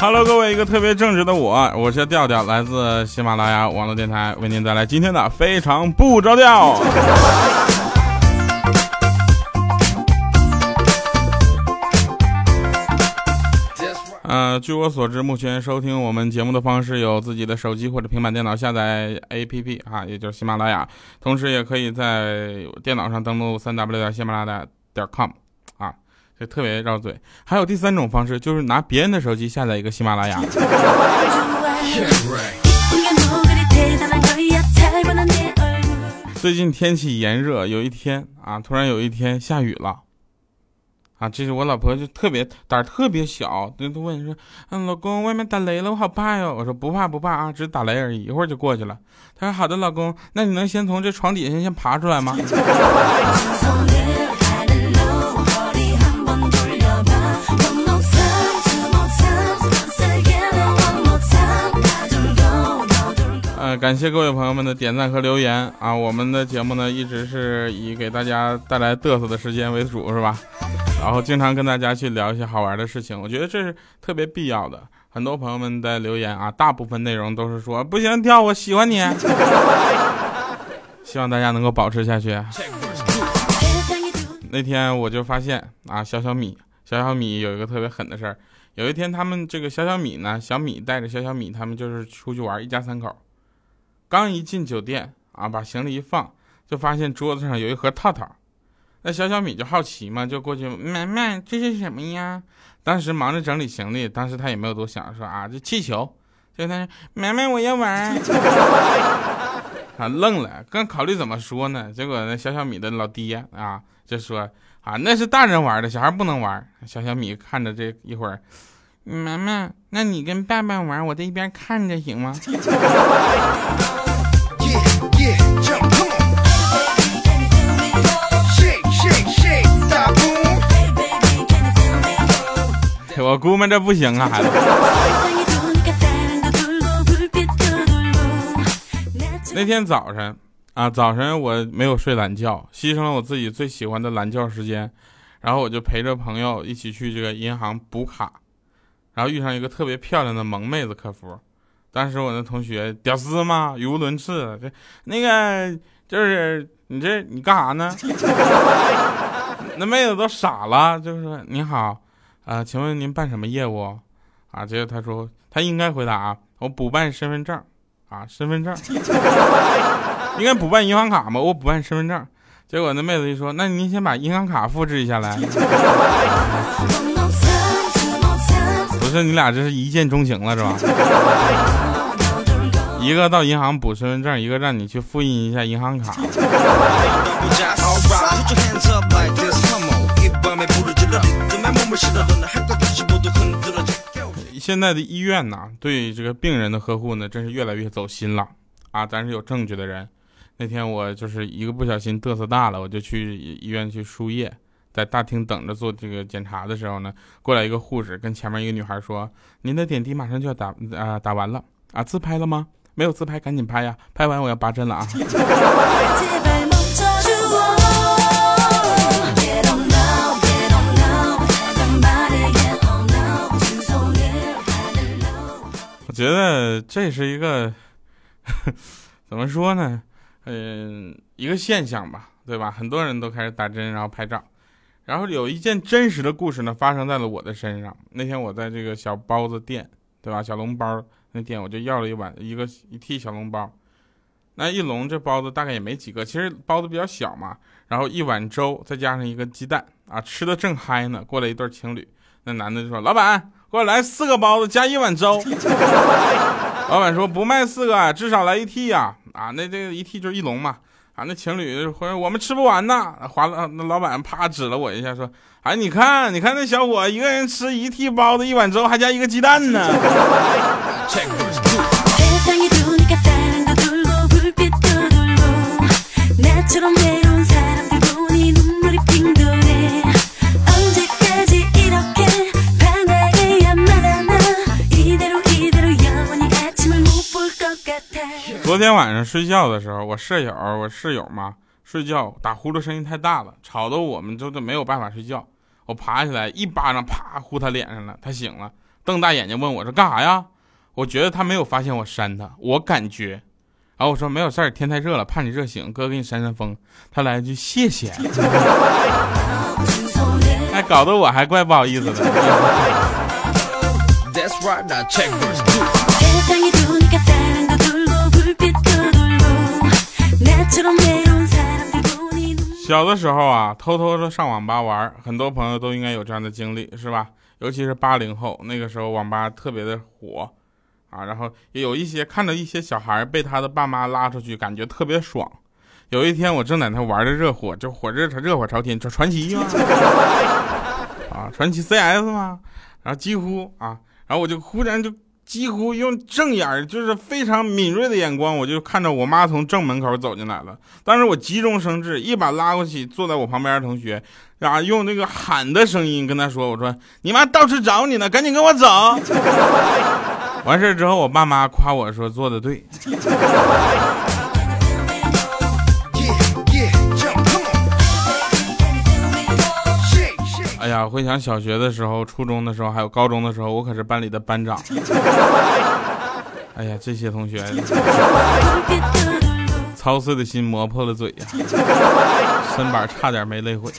Hello，各位，一个特别正直的我，我是调调，来自喜马拉雅网络电台，为您带来今天的非常不着调。呃，据我所知，目前收听我们节目的方式有自己的手机或者平板电脑下载 APP 啊，也就是喜马拉雅，同时也可以在电脑上登录三 W 点喜马拉雅点 com 啊。就特别绕嘴，还有第三种方式，就是拿别人的手机下载一个喜马拉雅。最近天气炎热，有一天啊，突然有一天下雨了，啊，这是我老婆就特别胆儿特别小，就都问说，嗯，老公，外面打雷了，我好怕哟。我说不怕不怕啊，只是打雷而已，一会儿就过去了。他说好的，老公，那你能先从这床底下先爬出来吗？感谢各位朋友们的点赞和留言啊！我们的节目呢，一直是以给大家带来嘚瑟的时间为主，是吧？然后经常跟大家去聊一些好玩的事情，我觉得这是特别必要的。很多朋友们在留言啊，大部分内容都是说不行，跳，我喜欢你。希望大家能够保持下去。那天我就发现啊，小小米，小小米有一个特别狠的事儿。有一天，他们这个小小米呢，小米带着小小米，他们就是出去玩，一家三口。刚一进酒店啊，把行李一放，就发现桌子上有一盒套套。那小小米就好奇嘛，就过去买买这是什么呀？当时忙着整理行李，当时他也没有多想，说啊这气球。就他说买买我要玩。他愣了，刚考虑怎么说呢，结果那小小米的老爹啊就说啊那是大人玩的，小孩不能玩。小小米看着这一会儿。妈妈，那你跟爸爸玩，我在一边看着行吗？我估摸着不行啊，孩子。那天早晨啊，早晨我没有睡懒觉，牺牲了我自己最喜欢的懒觉时间，然后我就陪着朋友一起去这个银行补卡。然后遇上一个特别漂亮的萌妹子客服，当时我那同学屌丝嘛，语无伦次。这那个就是你这你干啥呢？那妹子都傻了，就是说你好，啊，请问您办什么业务？啊，结果他说他应该回答啊我补办身份证，啊，身份证，应该补办银行卡吗？我补办身份证。结果那妹子一说，那您先把银行卡复制一下来。不是你俩这是一见钟情了是吧？一个到银行补身份证，一个让你去复印一下银行卡。现在的医院呢，对这个病人的呵护呢，真是越来越走心了啊！咱是有证据的人。那天我就是一个不小心嘚瑟大了，我就去医院去输液。在大厅等着做这个检查的时候呢，过来一个护士跟前面一个女孩说：“您的点滴马上就要打啊，打完了啊，自拍了吗？没有自拍，赶紧拍呀！拍完我要拔针了啊！” 这是一个 怎么说呢？嗯，一个现象吧，对吧？很多人都开始打针，然后拍照。然后有一件真实的故事呢，发生在了我的身上。那天我在这个小包子店，对吧？小笼包那店，我就要了一碗一个一屉小笼包。那一笼这包子大概也没几个，其实包子比较小嘛。然后一碗粥，再加上一个鸡蛋啊，吃的正嗨呢。过来一对情侣，那男的就说：“老板，给我来四个包子加一碗粥。”老板说：“不卖四个，至少来一屉呀！啊，那这个一屉就是一笼嘛。”啊，那情侣或者我们吃不完呢。华了，那老板啪指了我一下，说：“哎，你看，你看那小伙一个人吃一屉包子，一碗粥，还加一个鸡蛋呢。”昨天晚上睡觉的时候，我舍友，我室友嘛，睡觉打呼噜声音太大了，吵得我们就都没有办法睡觉。我爬起来一巴掌啪呼他脸上了，他醒了，瞪大眼睛问我说干啥呀？我觉得他没有发现我扇他，我感觉，然后我说没有事儿，天太热了，怕你热醒，哥给你扇扇风。他来一句谢谢，哎，搞得我还怪不好意思的。小的时候啊，偷偷的上网吧玩，很多朋友都应该有这样的经历，是吧？尤其是八零后，那个时候网吧特别的火啊，然后也有一些看到一些小孩被他的爸妈拉出去，感觉特别爽。有一天我正在那玩的热火，就火热热火朝天，就传奇吗？啊，传奇 CS 吗？然后几乎啊。然后我就忽然就几乎用正眼就是非常敏锐的眼光，我就看着我妈从正门口走进来了。当时我急中生智，一把拉过去坐在我旁边的同学，然后，用那个喊的声音跟他说：“我说你妈到处找你呢，赶紧跟我走。”完事之后，我爸妈夸我说做的对。哎呀，回想小学的时候、初中的时候，还有高中的时候，我可是班里的班长。哎呀，这些同学，操碎的心磨破了嘴呀，身板差点没累毁。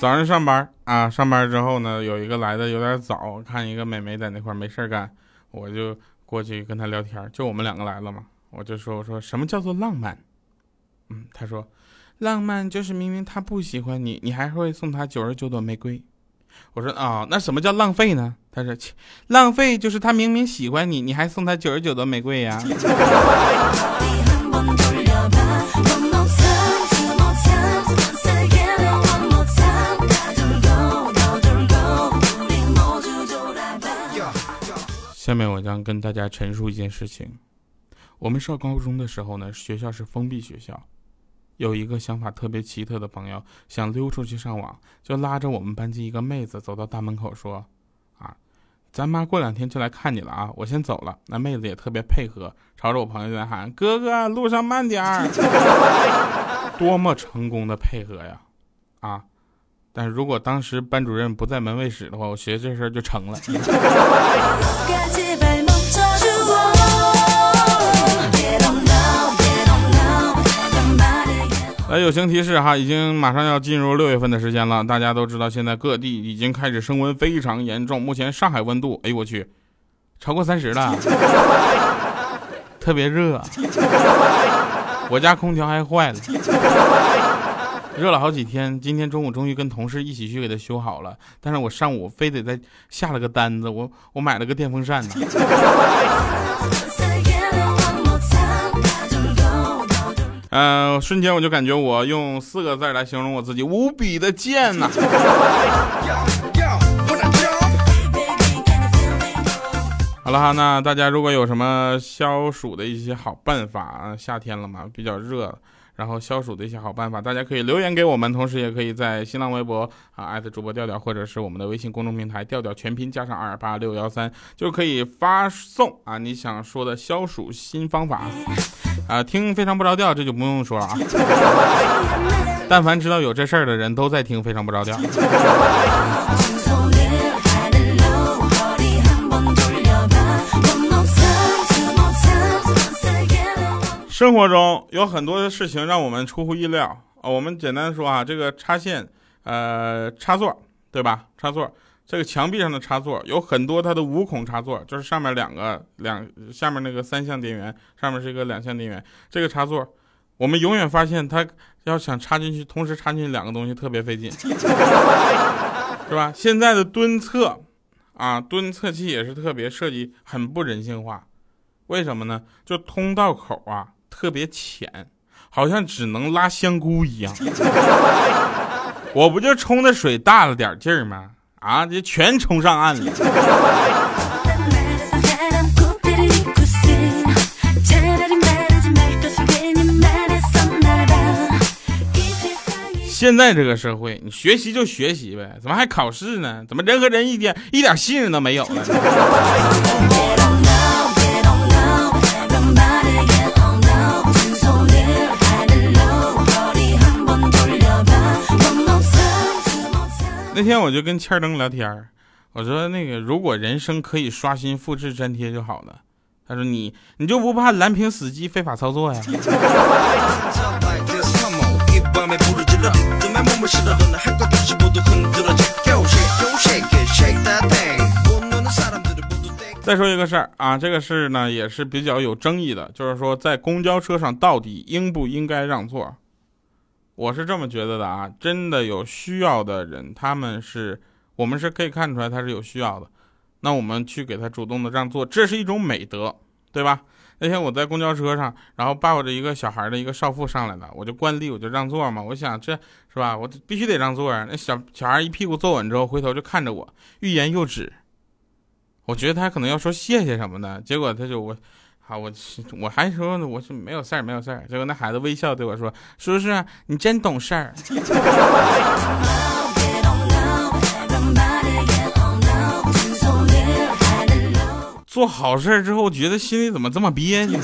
早上上班啊，上班之后呢，有一个来的有点早，看一个美眉在那块没事干，我就。过去跟他聊天，就我们两个来了嘛，我就说我说什么叫做浪漫？嗯，他说浪漫就是明明他不喜欢你，你还会送他九十九朵玫瑰。我说啊，那什么叫浪费呢？他说浪费就是他明明喜欢你，你还送他九十九朵玫瑰呀。下面我将跟大家陈述一件事情。我们上高中的时候呢，学校是封闭学校。有一个想法特别奇特的朋友想溜出去上网，就拉着我们班级一个妹子走到大门口说：“啊，咱妈过两天就来看你了啊，我先走了。”那妹子也特别配合，朝着我朋友在喊：“哥哥，路上慢点儿。”多么成功的配合呀！啊。但是如果当时班主任不在门卫室的话，我学这事儿就成了。来，友情提示哈，已经马上要进入六月份的时间了。大家都知道，现在各地已经开始升温，非常严重。目前上海温度，哎呦我去，超过三十了，特别热。我家空调还坏了。热了好几天，今天中午终于跟同事一起去给他修好了。但是我上午非得再下了个单子，我我买了个电风扇呢。嗯，瞬间我就感觉我用四个字来形容我自己，无比的贱呐。好了哈，那大家如果有什么消暑的一些好办法啊，夏天了嘛，比较热。然后消暑的一些好办法，大家可以留言给我们，同时也可以在新浪微博啊艾特主播调调，或者是我们的微信公众平台调调全拼加上二八六幺三，就可以发送啊你想说的消暑新方法啊。听非常不着调，这就不用说了啊。但凡知道有这事儿的人都在听非常不着调。生活中有很多的事情让我们出乎意料啊！我们简单说啊，这个插线，呃，插座，对吧？插座，这个墙壁上的插座有很多，它的五孔插座，就是上面两个两，下面那个三相电源，上面是一个两相电源。这个插座，我们永远发现它要想插进去，同时插进去两个东西特别费劲，是吧？现在的蹲厕，啊，蹲厕器也是特别设计很不人性化，为什么呢？就通道口啊。特别浅，好像只能拉香菇一样。我不就冲的水大了点劲儿吗？啊，这全冲上岸了。现在这个社会，你学习就学习呗，怎么还考试呢？怎么人和人一点一点信任都没有了？那天我就跟欠灯聊天我说那个如果人生可以刷新、复制、粘贴就好了。他说你你就不怕蓝屏死机、非法操作呀？再说一个事儿啊，这个事儿呢也是比较有争议的，就是说在公交车上到底应不应该让座？我是这么觉得的啊，真的有需要的人，他们是我们是可以看出来他是有需要的，那我们去给他主动的让座，这是一种美德，对吧？那天我在公交车上，然后抱着一个小孩的一个少妇上来了，我就惯例我就让座嘛，我想这是吧，我必须得让座啊。那小小孩一屁股坐稳之后，回头就看着我，欲言又止，我觉得他可能要说谢谢什么的，结果他就我。好，我我还说呢，我说没有事儿，没有事儿。结果那孩子微笑对我说：“叔叔，你真懂事儿。”做好事之后，觉得心里怎么这么憋屈？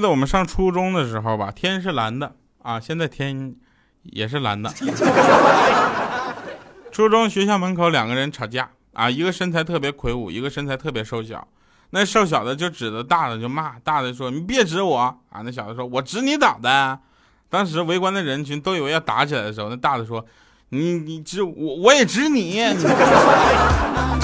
记得我们上初中的时候吧，天是蓝的啊，现在天也是蓝的。初中学校门口两个人吵架啊，一个身材特别魁梧，一个身材特别瘦小。那瘦小的就指着大的就骂，大的说：“你别指我啊！”那小的说：“我指你咋的？”当时围观的人群都以为要打起来的时候，那大的说：“你你指我，我也指你。”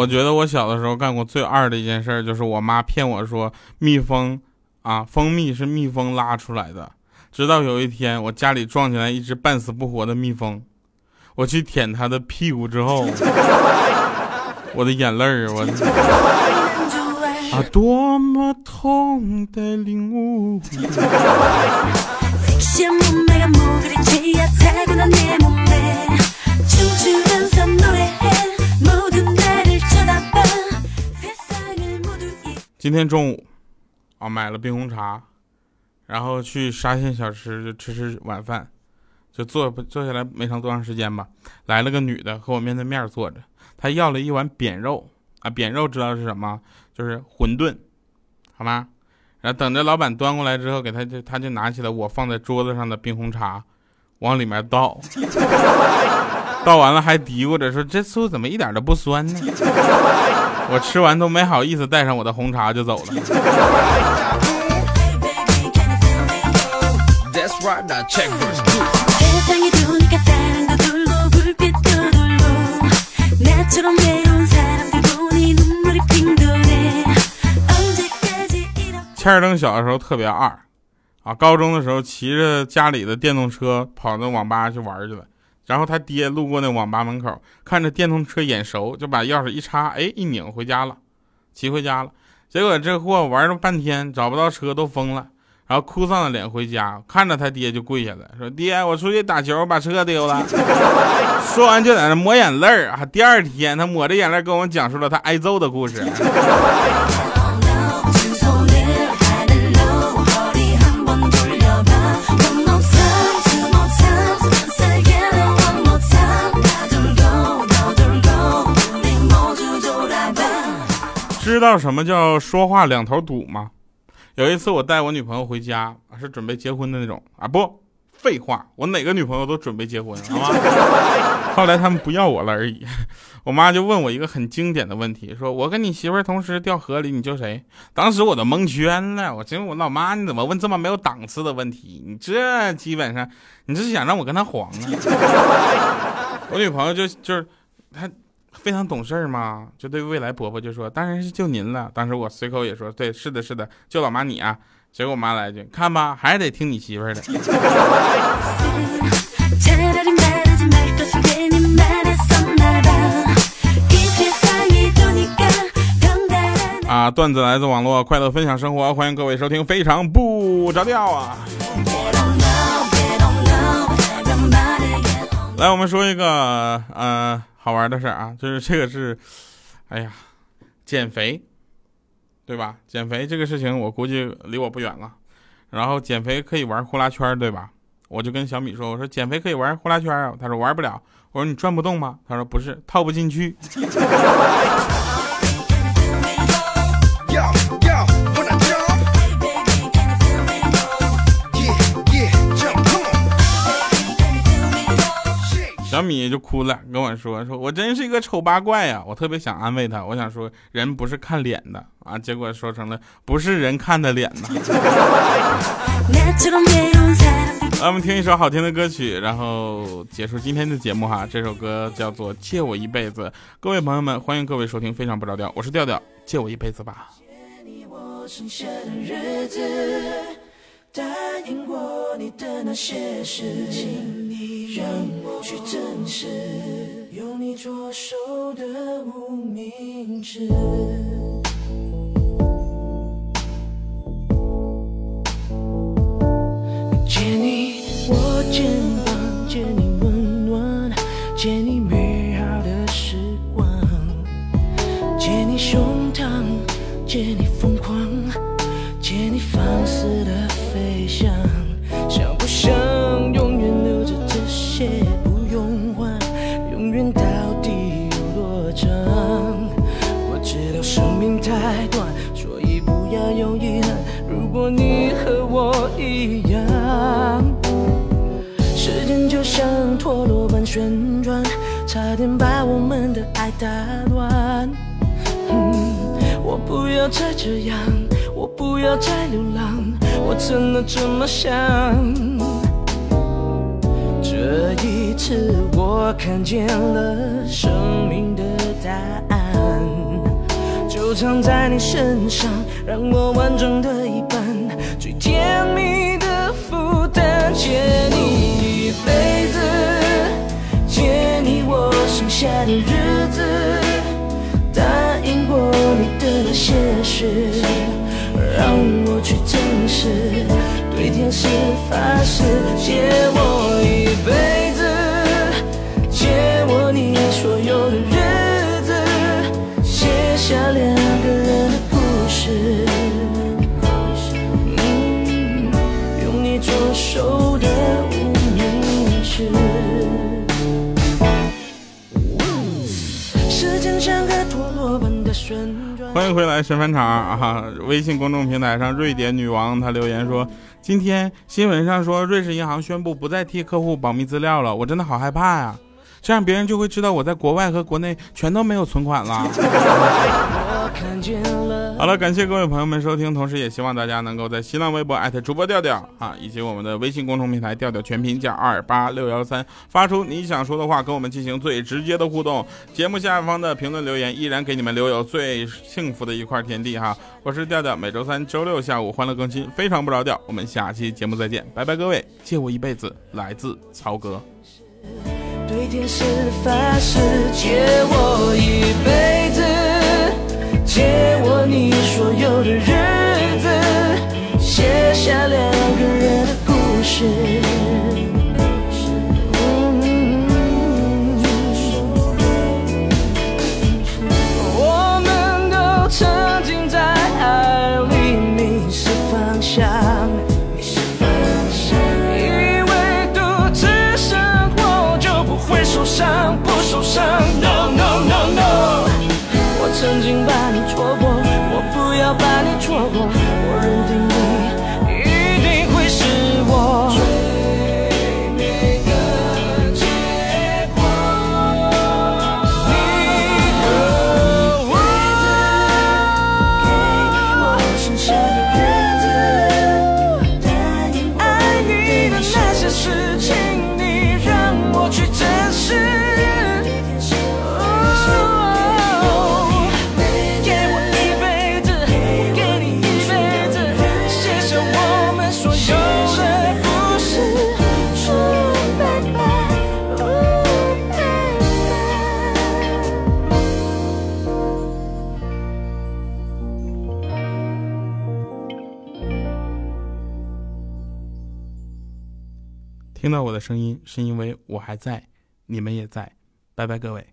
我觉得我小的时候干过最二的一件事，就是我妈骗我说蜜蜂，啊，蜂蜜是蜜蜂拉出来的。直到有一天，我家里撞进来一只半死不活的蜜蜂，我去舔它的屁股之后，我的眼泪儿，我的啊，多么痛的领悟。今天中午，啊，买了冰红茶，然后去沙县小吃就吃吃晚饭，就坐坐下来没长多长时间吧，来了个女的和我面对面坐着，她要了一碗扁肉啊，扁肉知道是什么？就是馄饨，好吗？然后等着老板端过来之后，给他就他就拿起了我放在桌子上的冰红茶，往里面倒，倒完了还嘀咕着说：“这醋怎么一点都不酸呢？”我吃完都没好意思带上我的红茶就走了。欠儿登小的时候特别二，啊，高中的时候骑着家里的电动车跑到网吧去玩去了。然后他爹路过那网吧门口，看着电动车眼熟，就把钥匙一插，哎，一拧回家了，骑回家了。结果这货玩了半天找不到车，都疯了，然后哭丧着脸回家，看着他爹就跪下了，说：“爹，我出去打球把车丢了。”说完就在那抹眼泪儿啊。第二天他抹着眼泪跟我们讲述了他挨揍的故事。知道什么叫说话两头堵吗？有一次我带我女朋友回家，是准备结婚的那种啊，不，废话，我哪个女朋友都准备结婚，好吗？后来他们不要我了而已。我妈就问我一个很经典的问题，说我跟你媳妇儿同时掉河里，你救谁？当时我都蒙圈了，我寻思我老妈你怎么问这么没有档次的问题？你这基本上你这是想让我跟她黄啊？我女朋友就就是她。非常懂事儿嘛，就对未来婆婆就说：“当然是就您了。”当时我随口也说：“对，是的，是的，就老妈你啊。”结果我妈来一句：“看吧，还是得听你媳妇儿的。”啊，段子来自网络，快乐分享生活，欢迎各位收听，非常不着调啊。来，我们说一个呃好玩的事儿啊，就是这个是，哎呀，减肥，对吧？减肥这个事情我估计离我不远了。然后减肥可以玩呼啦圈，对吧？我就跟小米说：“我说减肥可以玩呼啦圈啊。”他说：“玩不了。”我说：“你转不动吗？”他说：“不是，套不进去。”小米就哭了，跟我说：“说我真是一个丑八怪呀！”我特别想安慰他，我想说人不是看脸的啊，结果说成了不是人看的脸呐。来，我们听一首好听的歌曲，然后结束今天的节目哈。这首歌叫做《借我一辈子》，各位朋友们，欢迎各位收听，非常不着调，我是调调，借我一辈子吧。答应过你的那些事，请你让去证实，用你左手的无名指。借你我肩膀，借你温暖，借你美好的时光，借你胸膛，借你要再这样，我不要再流浪。我真的这么想，这一次我看见了生命的答案，就藏在你身上，让我完整的一半，最甜蜜的负担，借你一辈子，借你我剩下的日子，些事。让我去证实，对天使发誓，借我欢迎回来，神返场啊！微信公众平台上，瑞典女王她留言说：“今天新闻上说，瑞士银行宣布不再替客户保密资料了，我真的好害怕呀。”这样别人就会知道我在国外和国内全都没有存款了。好了，感谢各位朋友们收听，同时也希望大家能够在新浪微博艾特主播调调啊，以及我们的微信公众平台调调全拼加二八六幺三，发出你想说的话，跟我们进行最直接的互动。节目下方的评论留言依然给你们留有最幸福的一块天地哈。我是调调，每周三、周六下午欢乐更新，非常不着调。我们下期节目再见，拜拜各位。借我一辈子，来自曹哥。对天使发誓，借我一辈子，借我你所有的日子，写下两个人的故事。听到我的声音是因为我还在，你们也在。拜拜，各位。